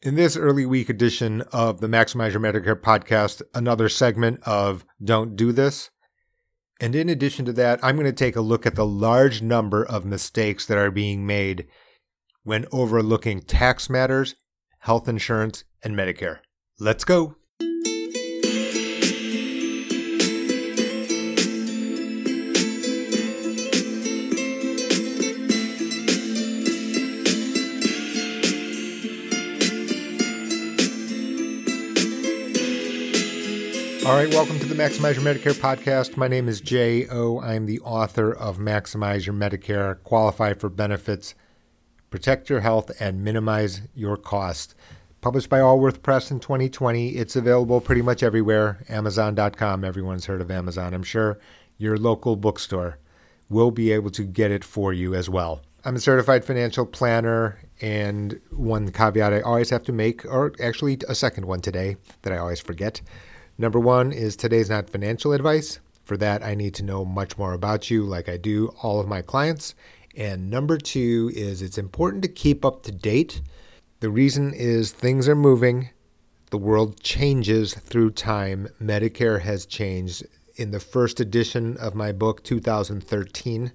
In this early week edition of the Maximize Your Medicare podcast, another segment of Don't Do This. And in addition to that, I'm going to take a look at the large number of mistakes that are being made when overlooking tax matters, health insurance, and Medicare. Let's go. All right, welcome to the Maximize Your Medicare podcast. My name is Jay O. I'm the author of Maximize Your Medicare, Qualify for Benefits, Protect Your Health, and Minimize Your Cost. Published by Allworth Press in 2020. It's available pretty much everywhere. Amazon.com. Everyone's heard of Amazon, I'm sure. Your local bookstore will be able to get it for you as well. I'm a certified financial planner, and one caveat I always have to make, or actually a second one today that I always forget Number one is today's not financial advice. For that, I need to know much more about you, like I do all of my clients. And number two is it's important to keep up to date. The reason is things are moving, the world changes through time. Medicare has changed. In the first edition of my book, 2013,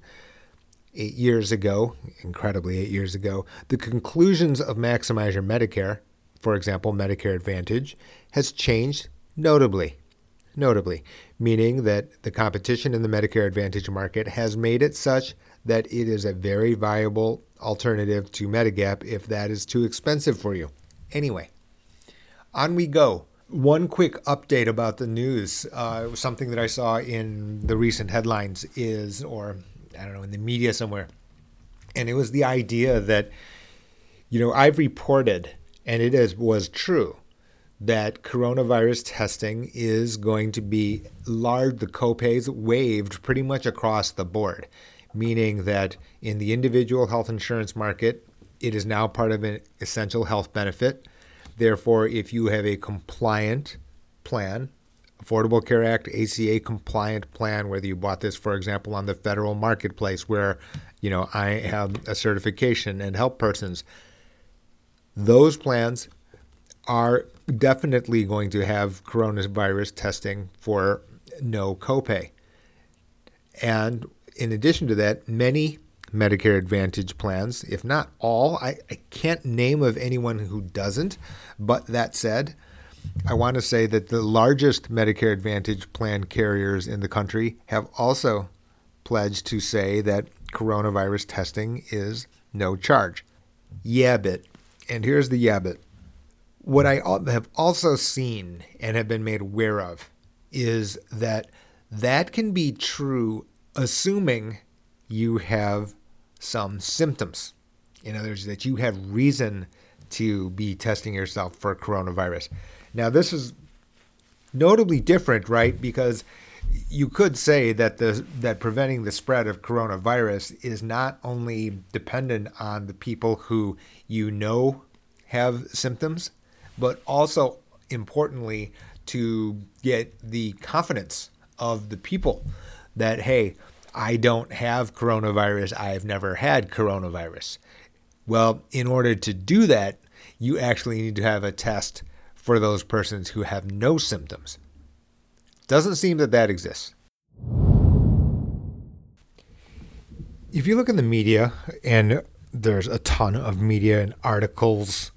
eight years ago, incredibly eight years ago, the conclusions of Maximize Your Medicare, for example, Medicare Advantage, has changed notably. Notably, meaning that the competition in the Medicare Advantage market has made it such that it is a very viable alternative to Medigap if that is too expensive for you. Anyway, on we go. One quick update about the news. Uh, something that I saw in the recent headlines is, or I don't know, in the media somewhere, and it was the idea that, you know, I've reported, and it is was true, that coronavirus testing is going to be large, the copays waived pretty much across the board, meaning that in the individual health insurance market, it is now part of an essential health benefit. Therefore, if you have a compliant plan, Affordable Care Act, ACA compliant plan, whether you bought this, for example, on the federal marketplace where, you know, I have a certification and help persons, those plans are definitely going to have coronavirus testing for no copay. And in addition to that, many Medicare Advantage plans, if not all, I, I can't name of anyone who doesn't. But that said, I want to say that the largest Medicare Advantage plan carriers in the country have also pledged to say that coronavirus testing is no charge. Yeah. And here's the yeah. What I have also seen and have been made aware of is that that can be true assuming you have some symptoms. In other words, that you have reason to be testing yourself for coronavirus. Now, this is notably different, right? Because you could say that the that preventing the spread of coronavirus is not only dependent on the people who you know have symptoms, but also importantly to get the confidence of the people that hey i don't have coronavirus. I've never had coronavirus. Well in order to do that you actually need to have a test for those persons who have no symptoms. Doesn't seem that that exists. If you look in the media and there's a ton of media and articles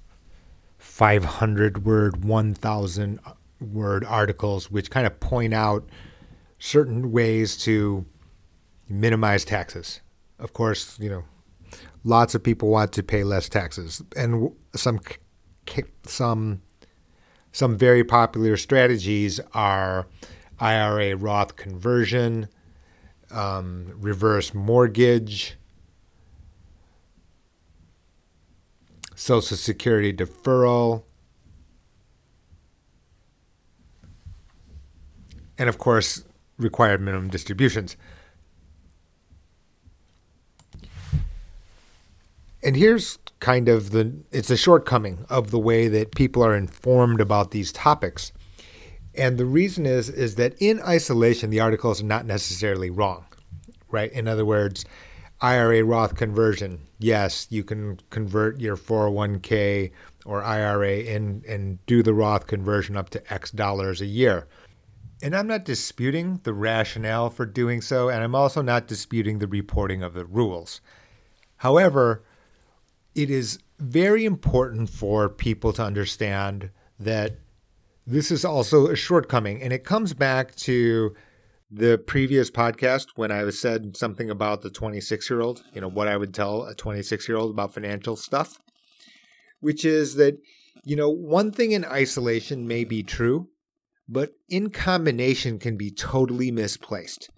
500 word, 1,000 word articles, which kind of point out certain ways to minimize taxes. Of course, you know, lots of people want to pay less taxes, and some some some very popular strategies are IRA Roth conversion, um, reverse mortgage, Social Security deferral, and of course, required minimum distributions. And here's kind of the it's a shortcoming of the way that people are informed about these topics. And the reason is is that in isolation the articles are not necessarily wrong. Right? In other words, IRA Roth conversion. Yes, you can convert your 401k or IRA and, and do the Roth conversion up to X dollars a year. And I'm not disputing the rationale for doing so, and I'm also not disputing the reporting of the rules. However, it is very important for people to understand that this is also a shortcoming. And it comes back to the previous podcast when I said something about the 26 year old, you know, what I would tell a 26 year old about financial stuff, which is that, you know, one thing in isolation may be true, but in combination can be totally misplaced.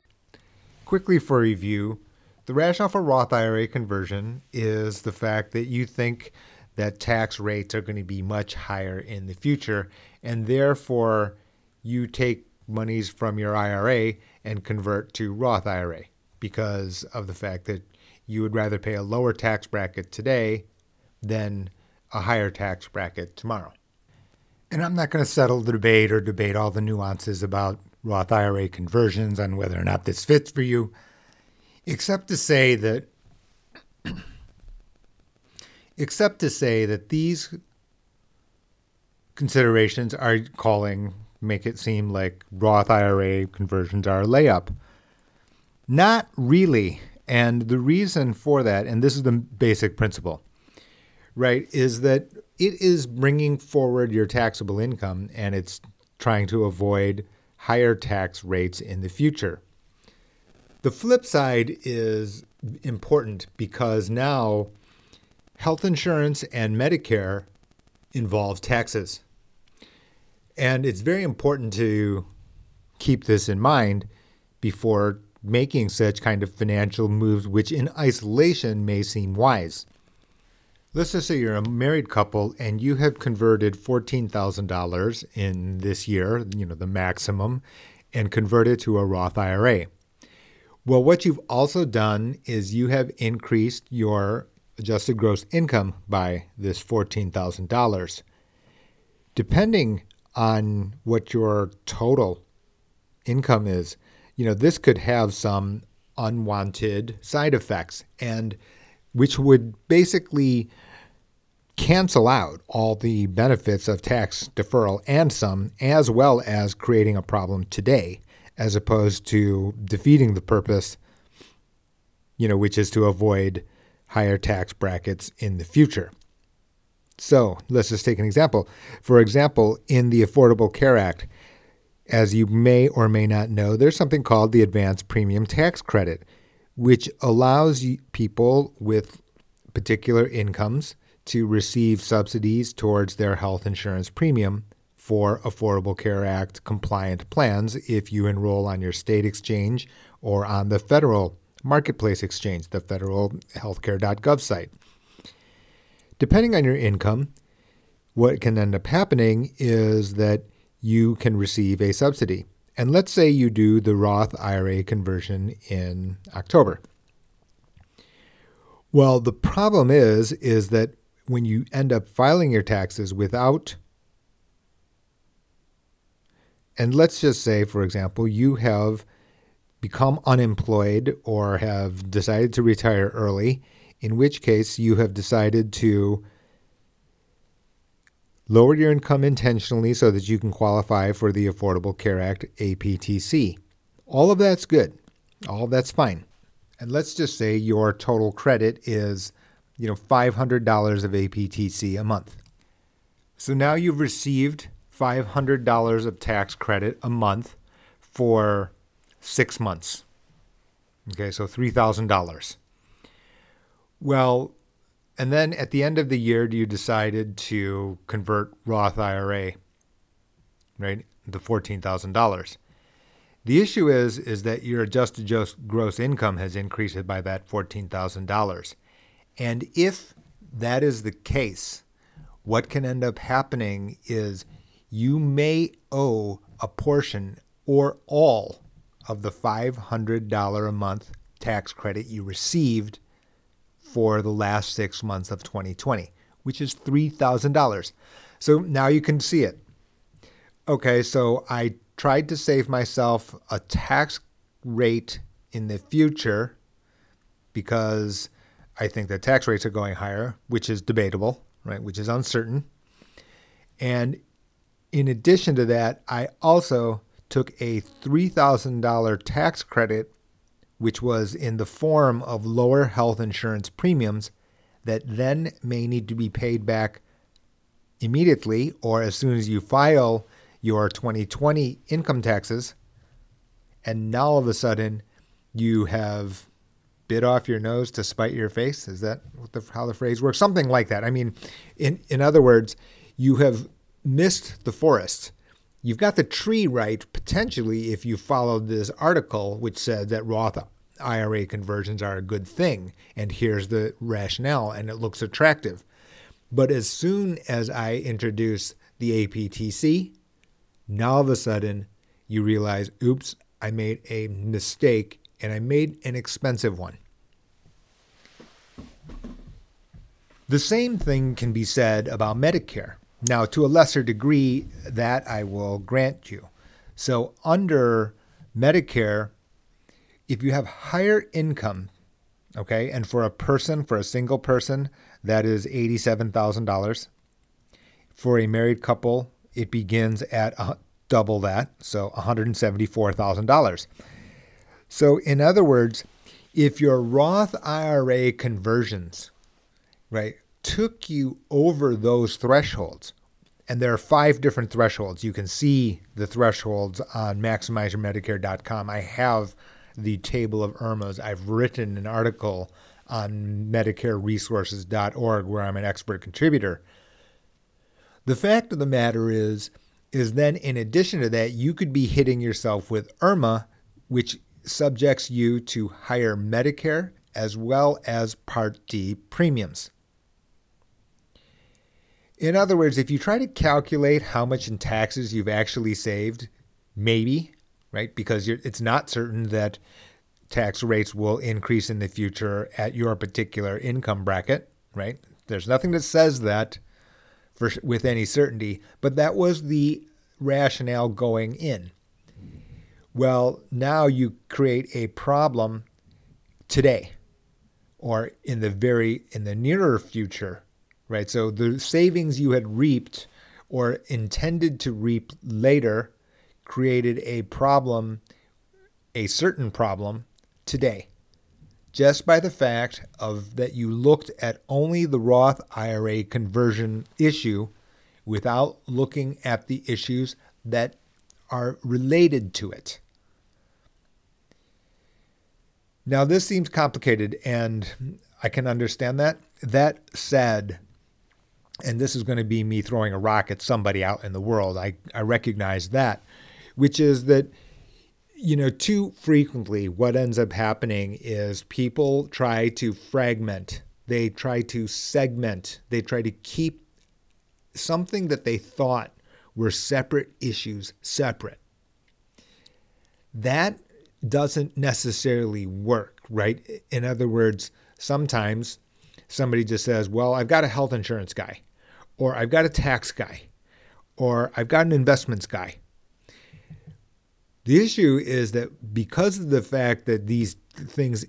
Quickly for review, the rationale for Roth IRA conversion is the fact that you think that tax rates are going to be much higher in the future, and therefore you take monies from your IRA and convert to Roth IRA because of the fact that you would rather pay a lower tax bracket today than a higher tax bracket tomorrow. And I'm not going to settle the debate or debate all the nuances about Roth IRA conversions on whether or not this fits for you, except to say that except to say that these considerations are calling make it seem like Roth IRA conversions are a layup. Not really. And the reason for that, and this is the basic principle, right, is that it is bringing forward your taxable income and it's trying to avoid higher tax rates in the future. The flip side is important because now health insurance and Medicare involve taxes. And it's very important to keep this in mind before making such kind of financial moves, which in isolation may seem wise. Let's just say you're a married couple and you have converted $14,000 in this year, you know, the maximum, and converted to a Roth IRA. Well, what you've also done is you have increased your adjusted gross income by this $14,000. Depending on what your total income is, you know, this could have some unwanted side effects and which would basically cancel out all the benefits of tax deferral and some, as well as creating a problem today, as opposed to defeating the purpose, you know, which is to avoid higher tax brackets in the future. So let's just take an example. For example, in the Affordable Care Act, as you may or may not know, there's something called the Advanced Premium Tax Credit, which allows people with particular incomes to receive subsidies towards their health insurance premium for Affordable Care Act compliant plans if you enroll on your state exchange or on the federal marketplace exchange, the federal healthcare.gov site. Depending on your income, what can end up happening is that you can receive a subsidy. And let's say you do the Roth IRA conversion in October. Well, the problem is is that when you end up filing your taxes without and let's just say for example you have become unemployed or have decided to retire early in which case you have decided to lower your income intentionally so that you can qualify for the Affordable Care Act APTC. All of that's good. All of that's fine. And let's just say your total credit is, you know, $500 of APTC a month. So now you've received $500 of tax credit a month for 6 months. Okay, so $3,000. Well, and then at the end of the year, you decided to convert Roth IRA, right? The fourteen thousand dollars. The issue is is that your adjusted gross income has increased by that fourteen thousand dollars, and if that is the case, what can end up happening is you may owe a portion or all of the $500 a month tax credit you received for the last six months of 2020, which is $3,000. So now you can see it. Okay, so I tried to save myself a tax rate in the future because I think that tax rates are going higher, which is debatable, right? Which is uncertain. And in addition to that, I also took a $3,000 tax credit, which was in the form of lower health insurance premiums that then may need to be paid back immediately or as soon as you file your 2020 income taxes. And now all of a sudden, you have bit off your nose to spite your face. Is that the, how the phrase works? Something like that. I mean, in, in other words, you have missed the forest. You've got the tree right potentially if you followed this article, which said that Roth IRA conversions are a good thing. And here's the rationale, and it looks attractive. But as soon as I introduce the APTC, now all of a sudden you realize, oops, I made a mistake and I made an expensive one. The same thing can be said about Medicare. Now, to a lesser degree, that I will grant you. So, under Medicare, if you have higher income, okay, and for a person, for a single person, that is $87,000. For a married couple, it begins at double that, so $174,000. So, in other words, if your Roth IRA conversions, right, took you over those thresholds, and there are five different thresholds. You can see the thresholds on maximizeyourmedicare.com. I have the table of IRMAAs. I've written an article on medicareresources.org where I'm an expert contributor. The fact of the matter is is then in addition to that you could be hitting yourself with IRMAA which subjects you to higher Medicare as well as Part D premiums. In other words, if you try to calculate how much in taxes you've actually saved, maybe, right? Because it's not certain that tax rates will increase in the future at your particular income bracket, right? There's nothing that says that for, with any certainty, but that was the rationale going in. Well, now you create a problem today or in the very in the nearer future, right? So the savings you had reaped or intended to reap later created a problem, a certain problem today just by the fact of that you looked at only the Roth IRA conversion issue without looking at the issues that are related to it. Now, this seems complicated, and I can understand that. That said, and this is going to be me throwing a rock at somebody out in the world, I, I recognize that, which is that you know, too frequently, what ends up happening is people try to fragment, they try to segment, they try to keep something that they thought were separate issues separate. That doesn't necessarily work, right? In other words, sometimes somebody just says, Well, I've got a health insurance guy, or I've got a tax guy, or I've got an investments guy the issue is that because of the fact that these things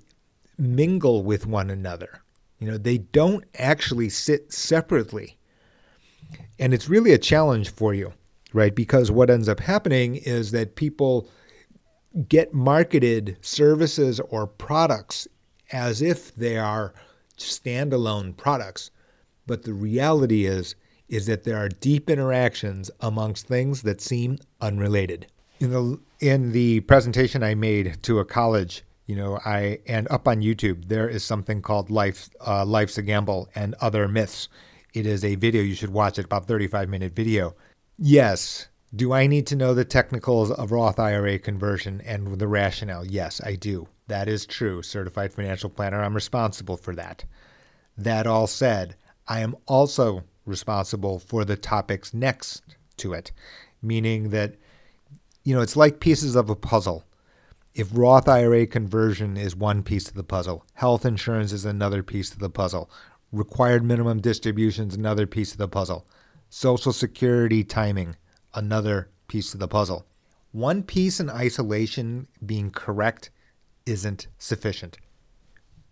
mingle with one another, you know, they don't actually sit separately. And it's really a challenge for you, right? Because what ends up happening is that people get marketed services or products as if they are standalone products. But the reality is is that there are deep interactions amongst things that seem unrelated. In the in the presentation I made to a college, you know, I and up on YouTube there is something called "Life uh, Life's a Gamble" and other myths. It is a video you should watch. It about 35 minute video. Yes. Do I need to know the technicals of Roth IRA conversion and the rationale? Yes, I do. That is true. Certified financial planner. I'm responsible for that. That all said, I am also responsible for the topics next to it, meaning that you know, it's like pieces of a puzzle. If Roth IRA conversion is one piece of the puzzle, health insurance is another piece of the puzzle, required minimum distributions another piece of the puzzle, social security timing another piece of the puzzle. One piece in isolation being correct isn't sufficient.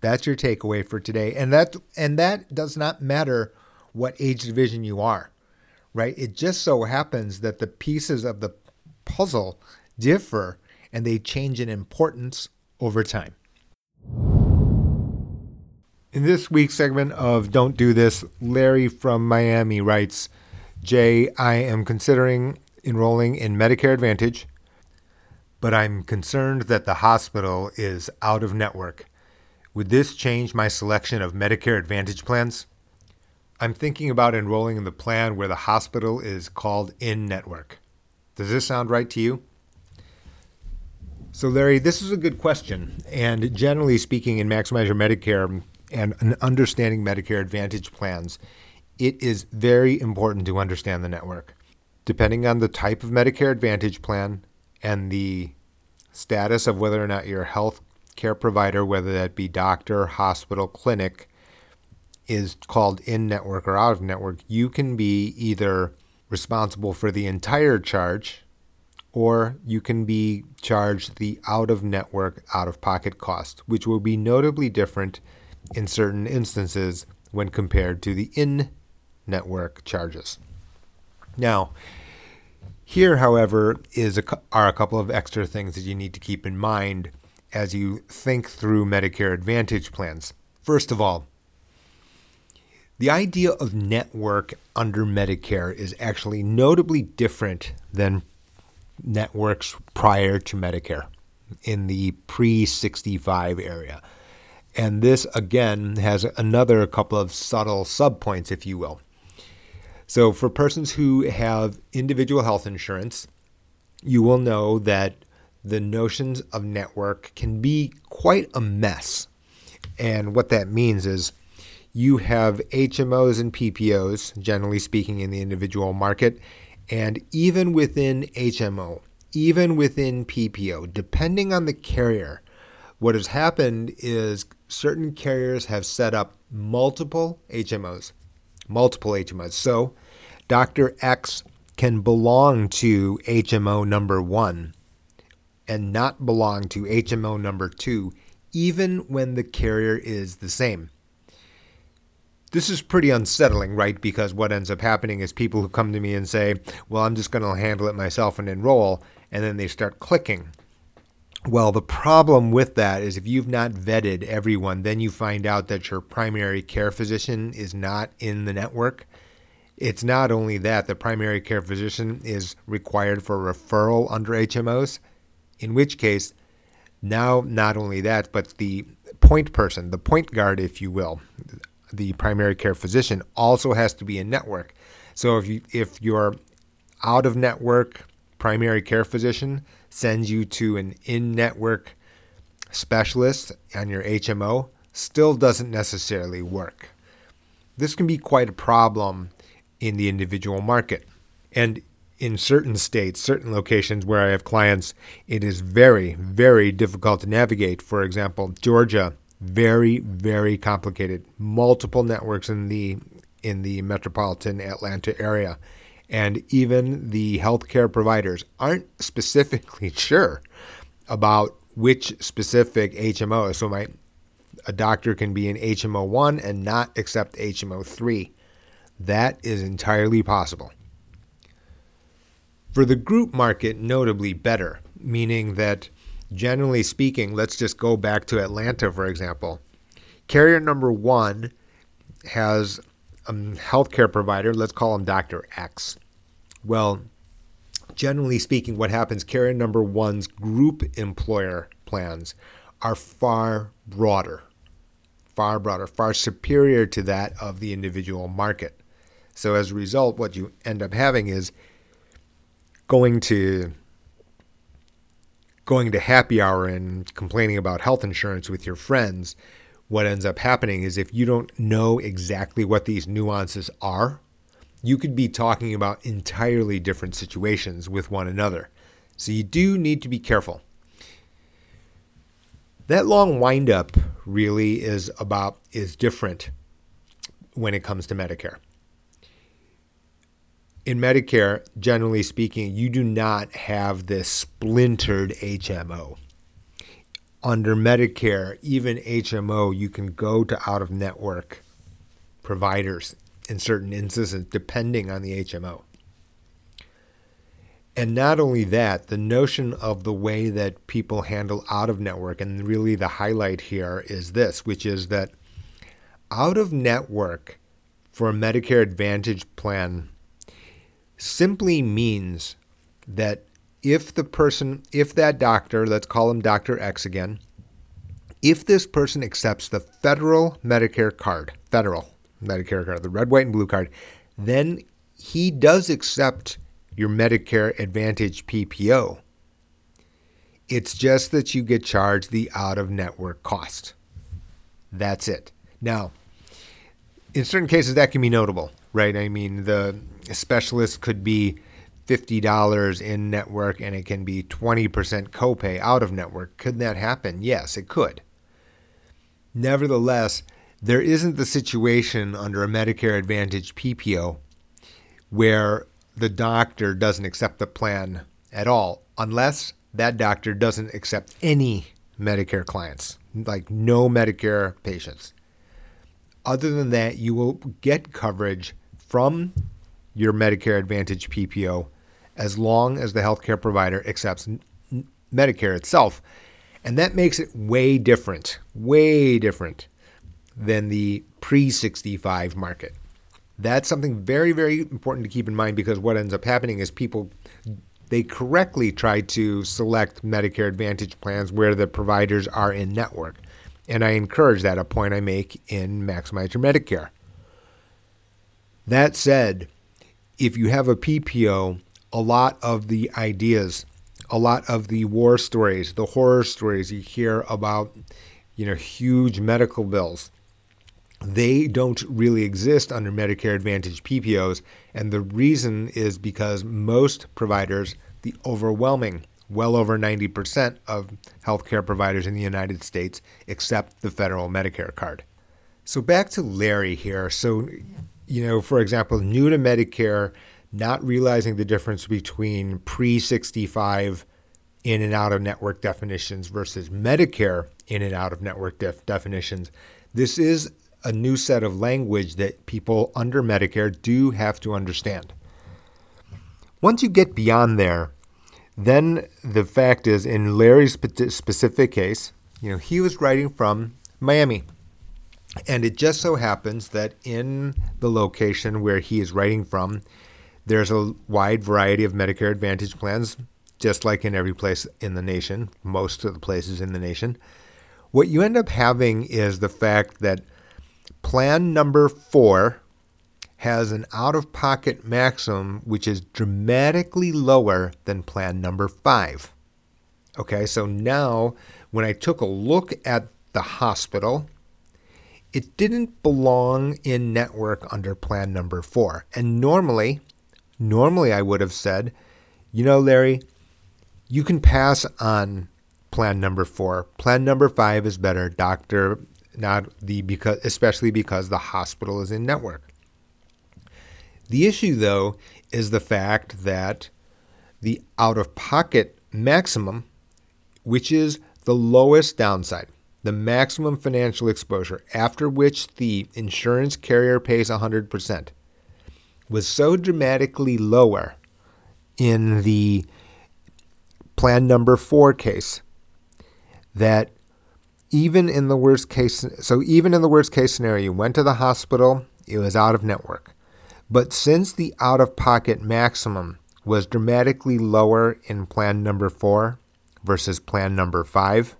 That's your takeaway for today. And that and that does not matter what age division you are. right? It just so happens that the pieces of the puzzle differ and they change in importance over time. In this week's segment of Don't Do This, Larry from Miami writes Jae, I am considering enrolling in Medicare Advantage, but I'm concerned that the hospital is out of network. Would this change my selection of Medicare Advantage plans? I'm thinking about enrolling in the plan where the hospital is called in network. Does this sound right to you? So, Larry, this is a good question. And generally speaking, in Maximize Your Medicare and understanding Medicare Advantage plans, it is very important to understand the network. Depending on the type of Medicare Advantage plan and the status of whether or not your health care provider, whether that be doctor, hospital, clinic, is called in network or out of network, you can be either responsible for the entire charge or you can be charged the out of network, out of pocket cost, which will be notably different in certain instances when compared to the in network charges. Now, here, however, is a, are a couple of extra things that you need to keep in mind as you think through Medicare Advantage plans. First of all, the idea of network under Medicare is actually notably different than networks prior to Medicare in the pre 65 area. And this, again, has another couple of subtle subpoints, if you will. So, for persons who have individual health insurance, you will know that the notions of network can be quite a mess. And what that means is you have HMOs and PPOs, generally speaking, in the individual market. And even within HMO, even within PPO, depending on the carrier, what has happened is certain carriers have set up multiple HMOs, multiple HMOs. So Dr. X can belong to HMO number one and not belong to HMO number two, even when the carrier is the same. This is pretty unsettling, right? Because what ends up happening is people who come to me and say, Well, I'm just going to handle it myself and enroll, and then they start clicking. Well, the problem with that is if you've not vetted everyone, then you find out that your primary care physician is not in the network. It's not only that, the primary care physician is required for referral under HMOs in which case, now not only that, but the point person, the point guard, if you will, the primary care physician also has to be in network. So if you if your out of network primary care physician sends you to an in network specialist on your HMO, still doesn't necessarily work. This can be quite a problem in the individual market. And in certain states, certain locations where I have clients, it is very, very difficult to navigate. For example, Georgia, very, very complicated. Multiple networks in the in the metropolitan Atlanta area. And even the healthcare providers aren't specifically sure about which specific HMO. So my a doctor can be in HMO 1 and not accept HMO 3. That is entirely possible. For the group market, notably better, meaning that generally speaking, let's just go back to Atlanta, for example. Carrier number one has a healthcare provider, let's call him Dr. X. Well, generally speaking, what happens, carrier number one's group employer plans are far broader, far broader, far superior to that of the individual market. So as a result, what you end up having is going to going to happy hour and complaining about health insurance with your friends, what ends up happening is if you don't know exactly what these nuances are, you could be talking about entirely different situations with one another. So you do need to be careful. That long windup really is about is different when it comes to Medicare in Medicare, generally speaking, you do not have this splintered HMO. Under Medicare, even HMO, you can go to out of network providers in certain instances, depending on the HMO. And not only that, the notion of the way that people handle out of network, and really the highlight here is this, which is that out of network for a Medicare Advantage plan simply means that if the person, if that doctor, let's call him Dr. X again, if this person accepts the federal Medicare card, federal Medicare card, the red, white, and blue card, then he does accept your Medicare Advantage PPO. It's just that you get charged the out of network cost. That's it. Now, in certain cases, that can be notable, right? I mean, the specialist could be $50 in network and it can be 20% copay out of network. Could that happen? Yes, it could. Nevertheless, there isn't the situation under a Medicare Advantage PPO where the doctor doesn't accept the plan at all, unless that doctor doesn't accept any Medicare clients, like no Medicare patients. Other than that, you will get coverage from your Medicare Advantage PPO as long as the healthcare provider accepts Medicare itself. And that makes it way different, way different than the pre 65 market. That's something very, very important to keep in mind because what ends up happening is people they correctly try to select Medicare Advantage plans where the providers are in network. And I encourage that, a point I make in Maximize Your Medicare. That said, if you have a PPO, a lot of the ideas, a lot of the war stories, the horror stories you hear about, you know, huge medical bills, they don't really exist under Medicare Advantage PPOs. And the reason is because most providers, the overwhelming, well over 90% of healthcare providers in the United States, accept the federal Medicare card. So back to Larry here. So, you know, for example, new to Medicare, not realizing the difference between pre 65 in and out of network definitions versus Medicare in and out of network def- definitions. This is a new set of language that people under Medicare do have to understand. Once you get beyond there, then the fact is, in Larry's specific case, you know, he was writing from Miami. And it just so happens that in the location where he is writing from, there's a wide variety of Medicare Advantage plans, just like in every place in the nation, most of the places in the nation. What you end up having is the fact that Plan number four has an out of pocket maximum which is dramatically lower than plan number five. Okay, so now when I took a look at the hospital, it didn't belong in network under plan number four. And normally, normally I would have said, you know, Larry, you can pass on plan number four. Plan number five is better. Doctor not the because especially because the hospital is in network. The issue though is the fact that the out of pocket maximum, which is the lowest downside, the maximum financial exposure after which the insurance carrier pays 100%, was so dramatically lower in the plan number 4 case that even in the worst case, so even in the worst case scenario, you went to the hospital, it was out of network. But since the out of pocket maximum was dramatically lower in plan number four versus plan number five,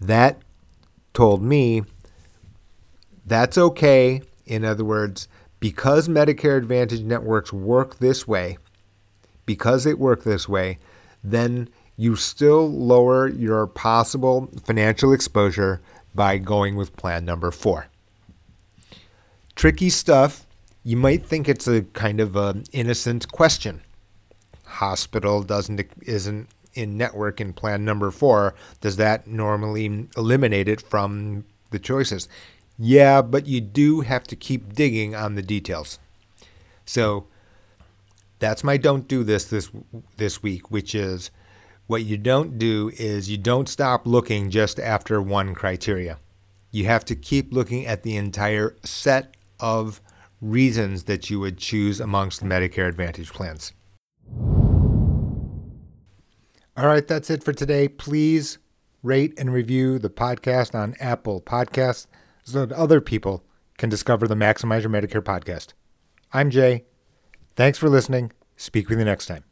that told me that's okay. In other words, because Medicare Advantage networks work this way, because they work this way, then you still lower your possible financial exposure by going with plan number four. Tricky stuff. You might think it's a kind of an innocent question. Hospital doesn't isn't in network in plan number four. Does that normally eliminate it from the choices? Yeah, but you do have to keep digging on the details. So that's my don't do this this this week, which is what you don't do is you don't stop looking just after one criteria. You have to keep looking at the entire set of reasons that you would choose amongst Medicare Advantage plans. All right, that's it for today. Please rate and review the podcast on Apple Podcasts so that other people can discover the Maximize Your Medicare podcast. I'm Jae. Thanks for listening. Speak with you next time.